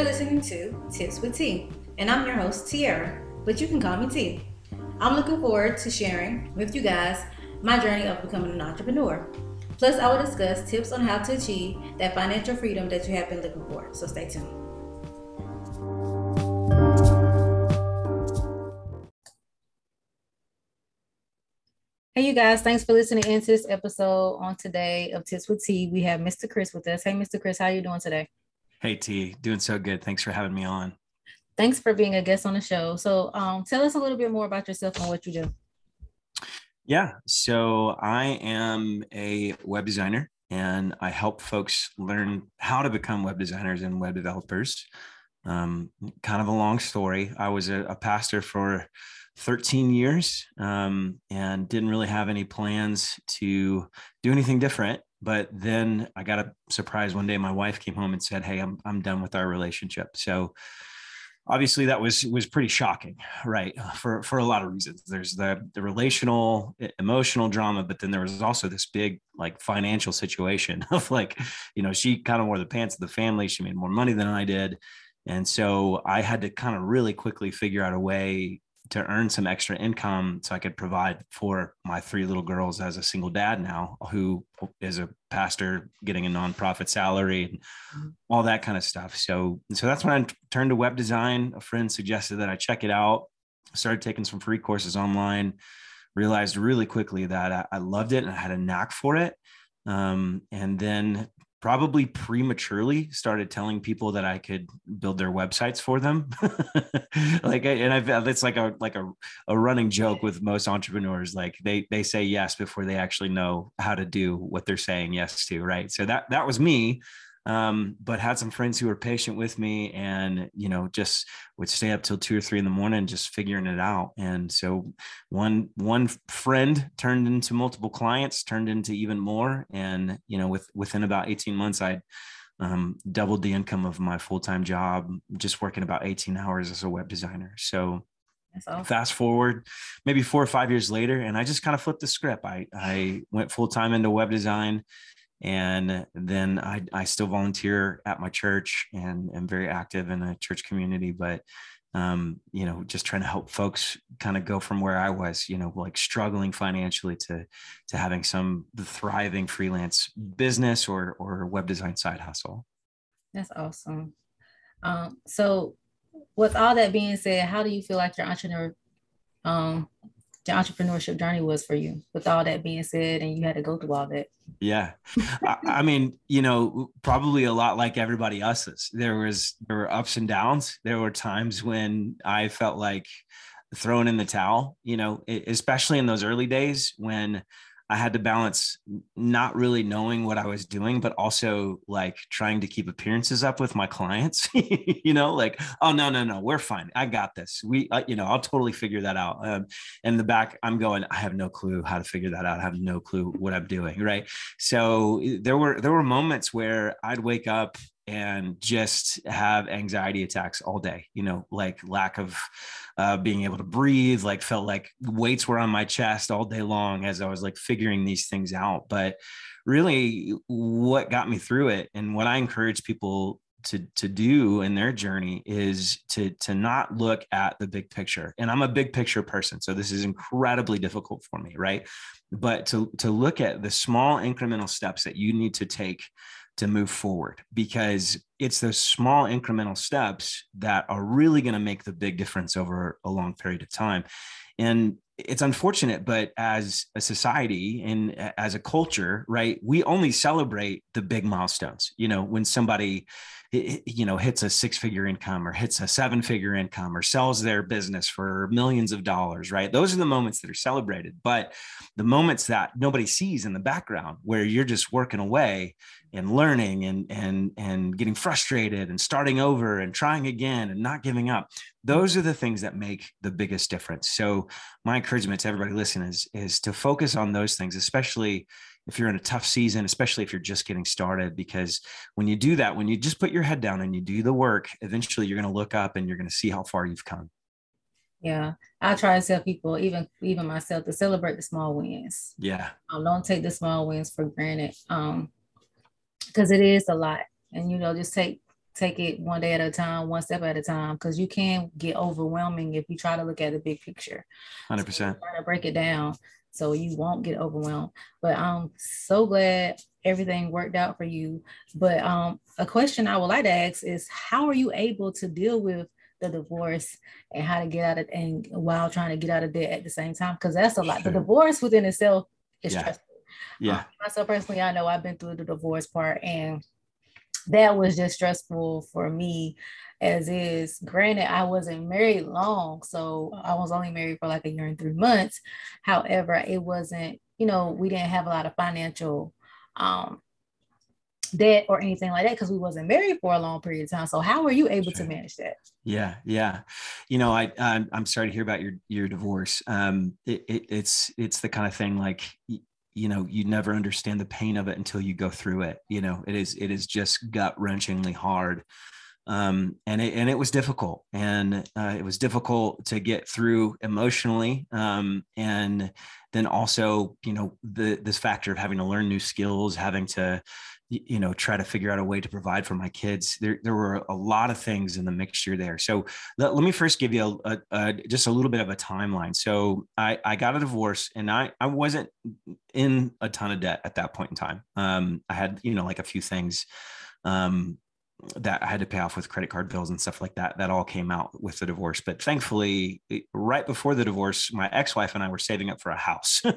You're listening to Tips with T, and I'm your host, Tiara, but you can call me T. I'm looking forward to sharing with you guys my journey of becoming an entrepreneur. Plus, I will discuss tips on how to achieve that financial freedom that you have been looking for. So stay tuned. Hey, you guys, thanks for listening into this episode on today of Tips with T. We have Mr. Chris with us. Hey, Mr. Chris, how are you doing today? Hey, T, doing so good. Thanks for having me on. Thanks for being a guest on the show. So, um, tell us a little bit more about yourself and what you do. Yeah, so I am a web designer and I help folks learn how to become web designers and web developers. Um, kind of a long story. I was a, a pastor for 13 years um, and didn't really have any plans to do anything different. But then I got a surprise one day. My wife came home and said, Hey, I'm, I'm done with our relationship. So obviously that was was pretty shocking right for for a lot of reasons there's the the relational emotional drama but then there was also this big like financial situation of like you know she kind of wore the pants of the family she made more money than i did and so i had to kind of really quickly figure out a way to earn some extra income so I could provide for my three little girls as a single dad now, who is a pastor getting a nonprofit salary and mm-hmm. all that kind of stuff. So, so that's when I turned to web design. A friend suggested that I check it out. Started taking some free courses online. Realized really quickly that I, I loved it and I had a knack for it. Um, and then probably prematurely started telling people that I could build their websites for them. like, and I've, it's like a, like a, a running joke with most entrepreneurs. Like they, they say yes before they actually know how to do what they're saying yes to. Right. So that, that was me um, but had some friends who were patient with me and you know just would stay up till two or three in the morning just figuring it out. And so one one friend turned into multiple clients turned into even more. And you know with within about 18 months i um, doubled the income of my full-time job just working about 18 hours as a web designer. So awesome. fast forward maybe four or five years later and i just kind of flipped the script. I i went full-time into web design and then I, I still volunteer at my church and am very active in a church community but um, you know just trying to help folks kind of go from where i was you know like struggling financially to to having some thriving freelance business or or web design side hustle. That's awesome. Um, so with all that being said how do you feel like your entrepreneur um, the entrepreneurship journey was for you with all that being said and you had to go through all that? Yeah. I, I, mean you know probably a lot like everybody else's. There was there were ups and downs. There were times when i felt like throwing in the towel you know especially in those early days when I had to balance not really knowing what I was doing, but also like trying to keep appearances up with my clients. you know, like, oh no, no, no, we're fine. I got this. We, uh, you know, I'll totally figure that out. Um, in the back, I'm going. I have no clue how to figure that out. I have no clue what I'm doing. Right. So there were there were moments where I'd wake up and just have anxiety attacks all day you know like lack of uh, being able to breathe like felt like weights were on my chest all day long as i was like figuring these things out. But really what got me through it and what i encourage people to to do in their journey is to to not look at the big picture. And i'm a big picture person so this is incredibly difficult for me right? But to to look at the small incremental steps that you need to take to move forward because it's those small incremental steps that are really going to make the big difference over a long period of time. And it's unfortunate, but as a society and as a culture, right, we only celebrate the big milestones. You know, when somebody, you know, hits a six figure income or hits a seven figure income or sells their business for millions of dollars, right? Those are the moments that are celebrated. But the moments that nobody sees in the background where you're just working away and learning and and and getting frustrated and starting over and trying again and not giving up those are the things that make the biggest difference so my encouragement to everybody listening is is to focus on those things especially if you're in a tough season especially if you're just getting started because when you do that when you just put your head down and you do the work eventually you're going to look up and you're going to see how far you've come yeah, I try to tell people, even even myself, to celebrate the small wins. Yeah, um, don't take the small wins for granted. Um, because it is a lot. And you know, just take take it one day at a time, one step at a time, because you can get overwhelming if you try to look at the big picture. 100%. So try to break it down so you won't get overwhelmed. But I'm so glad everything worked out for you. But um, a question I would like to ask is how are you able to deal with the divorce and how to get out of and while trying to get out of debt at the same time? Because that's a lot. Sure. The divorce within itself is yeah. stressful. Yeah. Um, myself personally, I know I've been through the divorce part and that was just stressful for me as is. Granted i wasn't married long so i was only married for like a year and three months. However it wasn't you know we didn't have a lot of financial um debt or anything like that because we wasn't married for a long period of time. So how were you able sure. to manage that? Yeah yeah. You know i i'm, I'm sorry to hear about your your divorce. Um it, it, it's it's the kind of thing like you know you never understand the pain of it until you go through it you know it is it is just gut wrenchingly hard um, and it and it was difficult and uh, it was difficult to get through emotionally um, and then also you know the this factor of having to learn new skills having to you know try to figure out a way to provide for my kids there, there were a lot of things in the mixture there. So let, let me first give you a, a, a, just a little bit of a timeline. So I, I got a divorce and I, I wasn't in a ton of debt at that point in time. Um, i had you know like a few things. Um, that I had to pay off with credit card bills and stuff like that. That all came out with the divorce. But thankfully, right before the divorce, my ex-wife and I were saving up for a house, uh,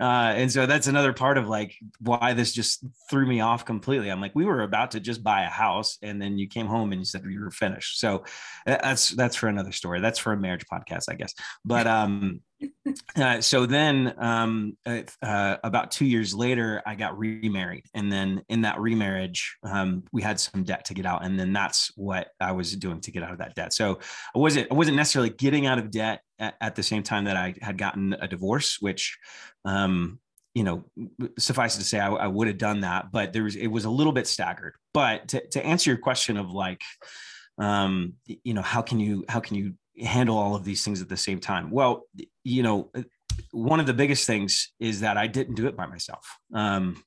and so that's another part of like why this just threw me off completely. I'm like, we were about to just buy a house, and then you came home and you said you were finished. So that's that's for another story. That's for a marriage podcast, I guess. But um, uh, so then um, uh, uh, about two years later i got remarried. And then in that remarriage um, we had some debt to get out. And then that's what i was doing to get out of that debt. So i wasn't i wasn't necessarily getting out of debt at, at the same time that i had gotten a divorce which um, you know suffice to say I, I would have done that but there was it was a little bit staggered. But to, to answer your question of like um, you know how can you how can you handle all of these things at the same time? Well, you know, one of the biggest things is that I didn't do it by myself. Um,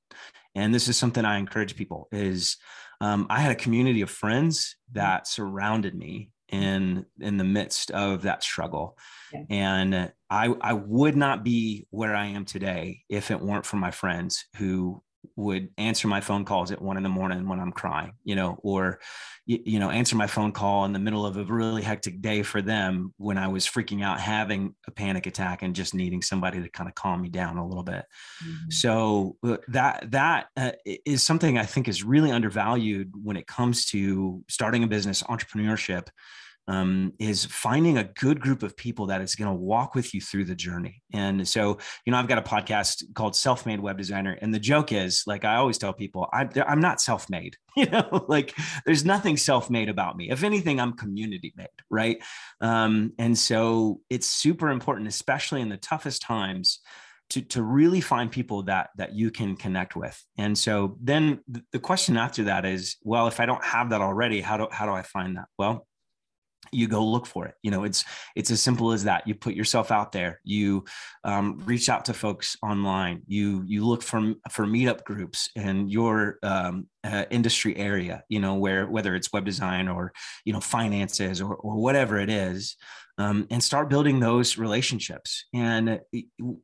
and this is something I encourage people is um, I had a community of friends that surrounded me in in the midst of that struggle okay. and i i would not be where i am today if it weren't for my friends who would answer my phone calls at one in the morning when I'm crying, you know, or, you, know, answer my phone call in the middle of a really hectic day for them when I was freaking out, having a panic attack and just needing somebody to kind of calm me down a little bit. Mm-hmm. So uh, that, that uh, is something I think is really undervalued when it comes to starting a business, entrepreneurship, um, is finding a good group of people that is going to walk with you through the journey. And so, you know, I've got a podcast called Self Made Web Designer. And the joke is, like, I always tell people, I, I'm not self made, you know, like there's nothing self made about me. If anything, I'm community made, right? Um, and so it's super important, especially in the toughest times. To, to really find people that that you can connect with and so then the question after that is well if i don't have that already how do how do i find that well you go look for it. You know it's it's as simple as that. You put yourself out there. You um, reach out to folks online. You you look for for meetup groups and your um, uh, industry area you know where whether it's web design or you know finances or, or whatever it is um, and start building those relationships. And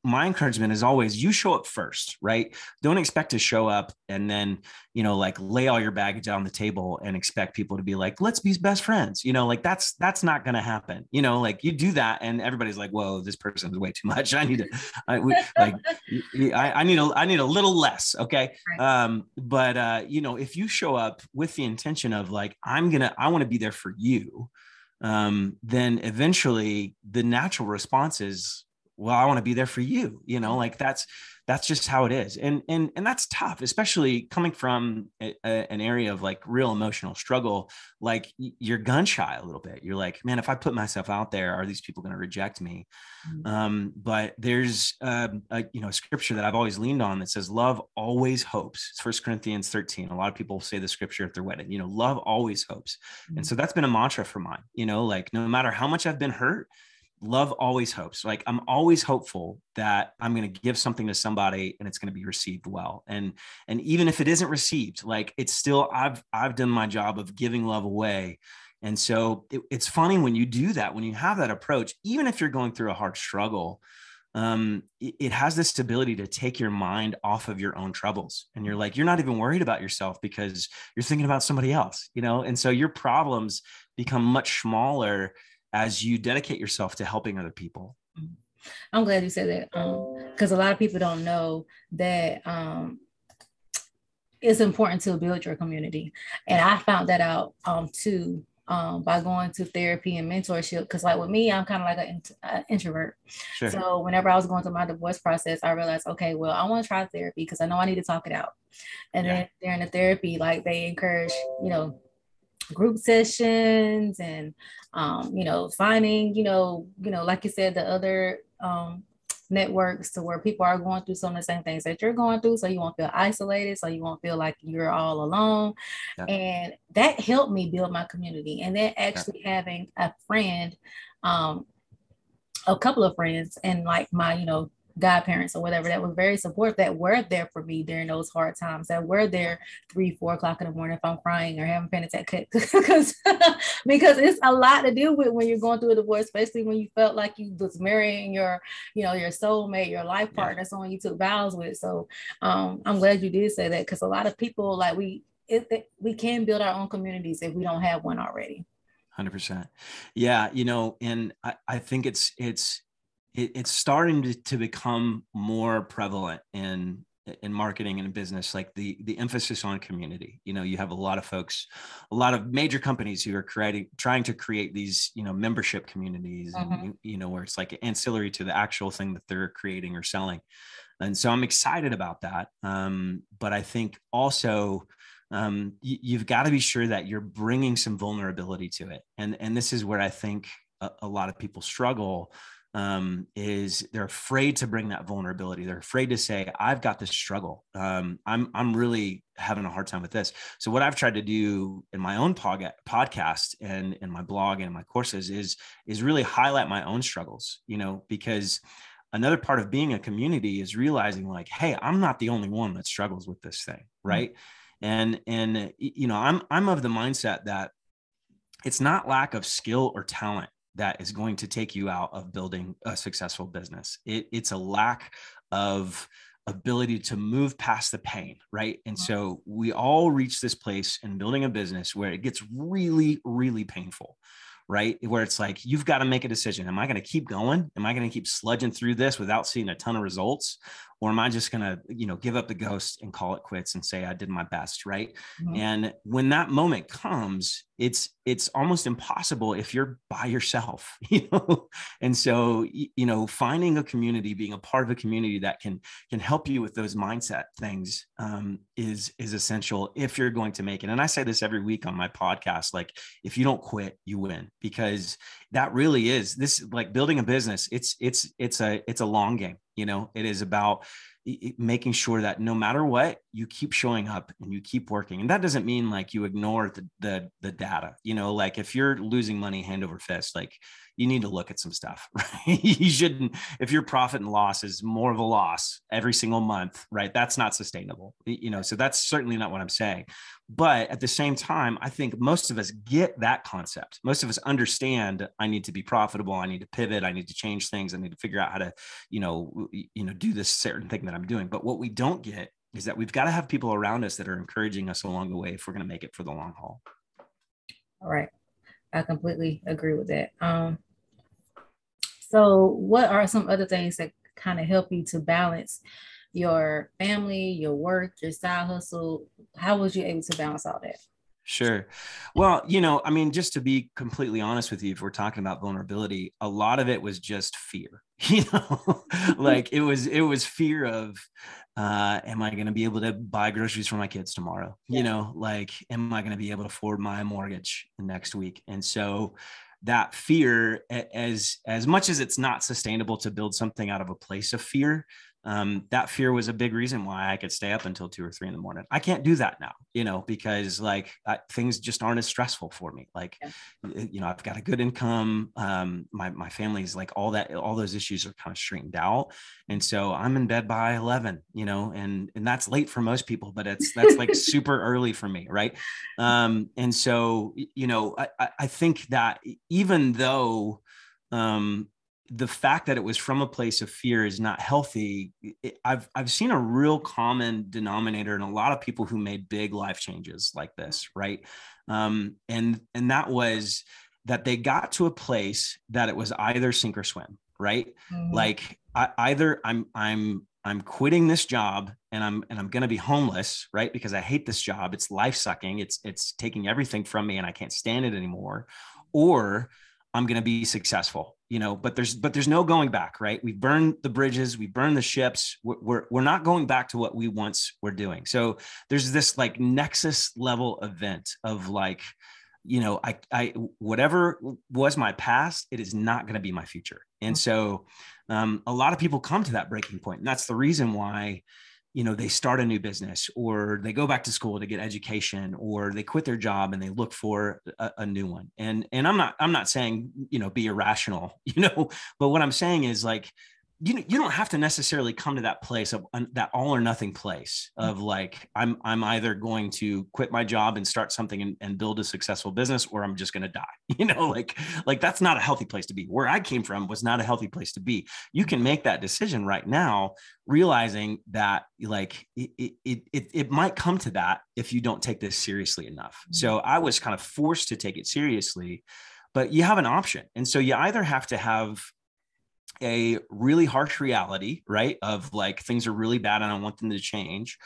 my encouragement is always you show up first, right? Don't expect to show up and then, you know, like lay all your baggage on the table and expect people to be like, let's be best friends. You know, like that's that's not going to happen. You know, like you do that and everybody's like, whoa, this person is way too much. I need to, I, we, like, I, I, need a, I need a little less. Okay. Um, but uh, you know, if you show up with the intention of like, I'm gonna, I want to be there for you um, then eventually the natural response is well i want to be there for you you know like that's that's just how it is. And and and that's tough especially coming from a, a, an area of like real emotional struggle like you're gun shy a little bit. You're like man if i put myself out there are these people going to reject me? Mm-hmm. um, but there's um, a you know a scripture that i've always leaned on that says love always hopes. It's first corinthians 13 a lot of people say the scripture at their wedding you know love always hopes. Mm-hmm. and so that's been a mantra for mine you know like no matter how much i've been hurt love always hopes. Like i'm always hopeful that i'm going to give something to somebody and it's going to be received well. And and even if it isn't received like it's still i've i've done my job of giving love away. And so it, it's funny when you do that when you have that approach even if you're going through a hard struggle um, it, it has this ability to take your mind off of your own troubles. And you're like you're not even worried about yourself because you're thinking about somebody else you know? And so your problems become much smaller as you dedicate yourself to helping other people. Mm-hmm. I'm glad you said that because um, a lot of people don't know that um, it's important to build your community. And I found that out um, too um, by going to therapy and mentorship. Because, like with me, I'm kind of like an int- introvert. Sure. So, whenever I was going through my divorce process, I realized, okay, well, I want to try therapy because I know I need to talk it out. And yeah. then during the therapy, like they encourage, you know, group sessions and um, you know finding you know you know like you said the other um, networks to where people are going through some of the same things that you're going through so you won't feel isolated so you won't feel like you're all alone yeah. and that helped me build my community and then actually yeah. having a friend um, a couple of friends and like my you know godparents or whatever that were very supportive that were there for me during those hard times that were there three four o'clock in the morning if i'm crying or having panic attack because because it's a lot to deal with when you're going through a divorce especially when you felt like you was marrying your you know your soulmate your life partner yeah. someone you took vows with. So um, i'm glad you did say that because a lot of people like we it, it, we can build our own communities if we don't have one already. 100% yeah you know and I, I think it's it's it, it's starting to, to become more prevalent in in marketing and in business like the the emphasis on community. You know you have a lot of folks a lot of major companies who are creating trying to create these you know membership communities mm-hmm. and you know where it's like ancillary to the actual thing that they're creating or selling. And so i'm excited about that. Um, but i think also um, y- you've got to be sure that you're bringing some vulnerability to it. And and this is where i think a, a lot of people struggle um, is they're afraid to bring that vulnerability. They're afraid to say, "I've got this struggle. Um, I'm I'm really having a hard time with this." So what I've tried to do in my own pod- podcast and in my blog and my courses is is really highlight my own struggles. You know, because another part of being a community is realizing like, "Hey, I'm not the only one that struggles with this thing," mm-hmm. right? Mm-hmm. And and you know, I'm I'm of the mindset that it's not lack of skill or talent that is going to take you out of building a successful business. It, it's a lack of ability to move past the pain, right? And mm-hmm. so we all reach this place in building a business where it gets really, really painful right? Where it's like, you've got to make a decision. Am I going to keep going? Am I going to keep sludging through this without seeing a ton of results? Or am I just going to, you know, give up the ghost and call it quits and say I did my best, right? Mm-hmm. And when that moment comes, it's it's almost impossible if you're by yourself, you know. And so, you know, finding a community, being a part of a community that can can help you with those mindset things um, is is essential if you're going to make it. And I say this every week on my podcast, like if you don't quit, you win because that really is this like building a business it's it's it's a it's a long game you know it is about making sure that no matter what you keep showing up and you keep working. And that doesn't mean like you ignore the the, the data you know like if you're losing money hand over fist like you need to look at some stuff, right? you shouldn't, if your profit and loss is more of a loss every single month, right? That's not sustainable, you know, so that's certainly not what I'm saying. But at the same time, I think most of us get that concept. Most of us understand I need to be profitable. I need to pivot. I need to change things. I need to figure out how to, you know, you know, do this certain thing that I'm doing. But what we don't get is that we've got to have people around us that are encouraging us along the way if we're going to make it for the long haul. All right. I completely agree with that. Um, so, what are some other things that kind of help you to balance your family, your work, your side hustle? How was you able to balance all that? Sure. Well, you know, I mean, just to be completely honest with you, if we're talking about vulnerability, a lot of it was just fear. You know, like it was it was fear of uh am I going to be able to buy groceries for my kids tomorrow? Yeah. You know, like am I going to be able to afford my mortgage next week? And so that fear as as much as it's not sustainable to build something out of a place of fear um, that fear was a big reason why I could stay up until two or three in the morning. I can't do that now, you know, because like I, things just aren't as stressful for me. Like, yeah. you know, I've got a good income. Um, my my family's like all that, all those issues are kind of straightened out, and so I'm in bed by eleven, you know, and and that's late for most people, but it's that's like super early for me, right? Um, and so you know, I I think that even though um, the fact that it was from a place of fear is not healthy. It, I've I've seen a real common denominator in a lot of people who made big life changes like this, right? Um, and and that was that they got to a place that it was either sink or swim, right? Mm-hmm. Like I, either I'm I'm I'm quitting this job and I'm and I'm going to be homeless, right? Because I hate this job. It's life sucking. It's it's taking everything from me and I can't stand it anymore. Or I'm going to be successful, you know, but there's, but there's no going back, right? We've burned the bridges, we burned the ships. We're, we're, we're not going back to what we once were doing. So there's this like nexus level event of like, you know, I, I, whatever was my past, it is not going to be my future. And so um, a lot of people come to that breaking point, and that's the reason why you know they start a new business or they go back to school to get education or they quit their job and they look for a, a, new one. And and i'm not i'm not saying you know be irrational you know but what i'm saying is like you you don't have to necessarily come to that place of that all or nothing place mm. of like I'm I'm either going to quit my job and start something and, and build a successful business or I'm just going to die. You know, like like that's not a healthy place to be. Where I came from was not a healthy place to be. You can make that decision right now, realizing that like it it it, it might come to that if you don't take this seriously enough. Mm. So I was kind of forced to take it seriously, but you have an option, and so you either have to have a really harsh reality, right? Of like things are really bad and I want them to change.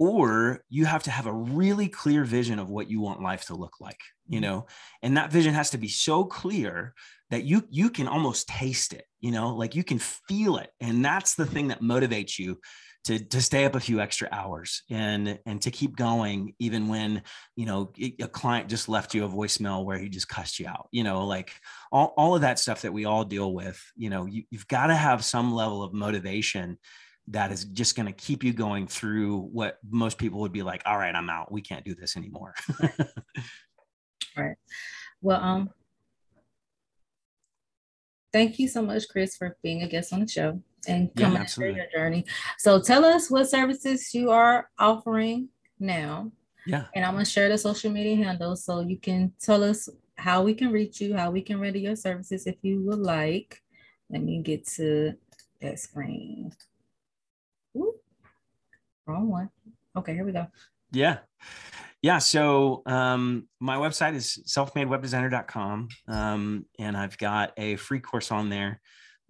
Or you have to have a really clear vision of what you want life to look like, you mm-hmm. know, and that vision has to be so clear that you you can almost taste it, you know, like you can feel it. And that's the thing that motivates you to to stay up a few extra hours and and to keep going even when you know a client just left you a voicemail where he just cussed you out you know like all, all of that stuff that we all deal with you know you, you've got to have some level of motivation that is just going to keep you going through what most people would be like all right i'm out. We can't do this anymore. Right. Well um thank you so much chris for being a guest on the show and come yeah, and share your journey. So tell us what services you are offering now. Yeah. And I'm gonna share the social media handles so you can tell us how we can reach you, how we can render your services if you would like. Let me get to that screen. Ooh, wrong one. Okay, here we go. Yeah. Yeah. So um, my website is selfmadewebdesigner.com. Um, and I've got a free course on there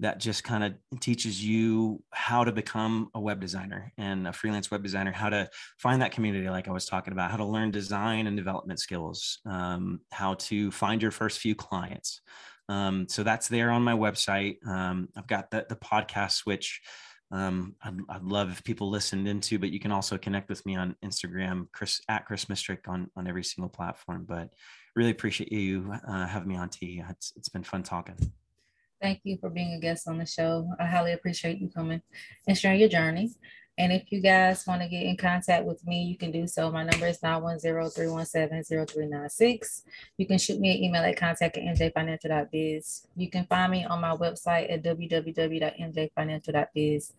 that just kind of teaches you how to become a web designer and a freelance web designer, how to find that community, like I was talking about, how to learn design and development skills, um, how to find your first few clients. Um, so that's there on my website. Um, I've got the, the podcast, which um, I'd, I'd, love if people listened into, but you can also connect with me on Instagram, Chris at Chris Misterek on, on every single platform. But really appreciate you uh, having me on T. It's, it's been fun talking. Thank you for being a guest on the show. I highly appreciate you coming and sharing your journey. And if you guys want to get in contact with me, you can do so. My number is 910-317-0396. You can shoot me an email at contact at mjfinancial.biz. You can find me on my website at www.mjfinancial.biz.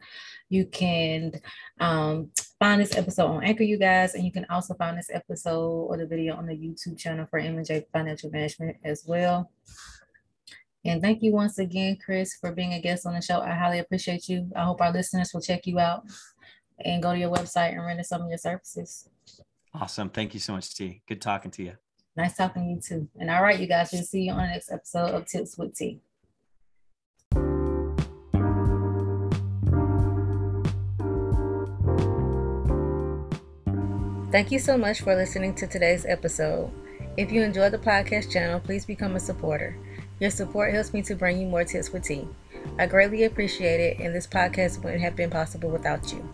You can um, find this episode on Anchor, you guys, and you can also find this episode or the video on the YouTube channel for MJ Financial Management as well. And thank you once again, Chris, for being a guest on the show. I highly appreciate you. I hope our listeners will check you out and go to your website and render some of your services. Awesome. Thank you so much, T. Good talking to you. Nice talking to you too. And all right, you guys, we'll see you on the next episode of Tips with T. Thank you so much for listening to today's episode. If you enjoyed the podcast channel, please become a supporter. Your support helps me to bring you more tips with I greatly appreciate it, and this podcast wouldn't have been possible without you.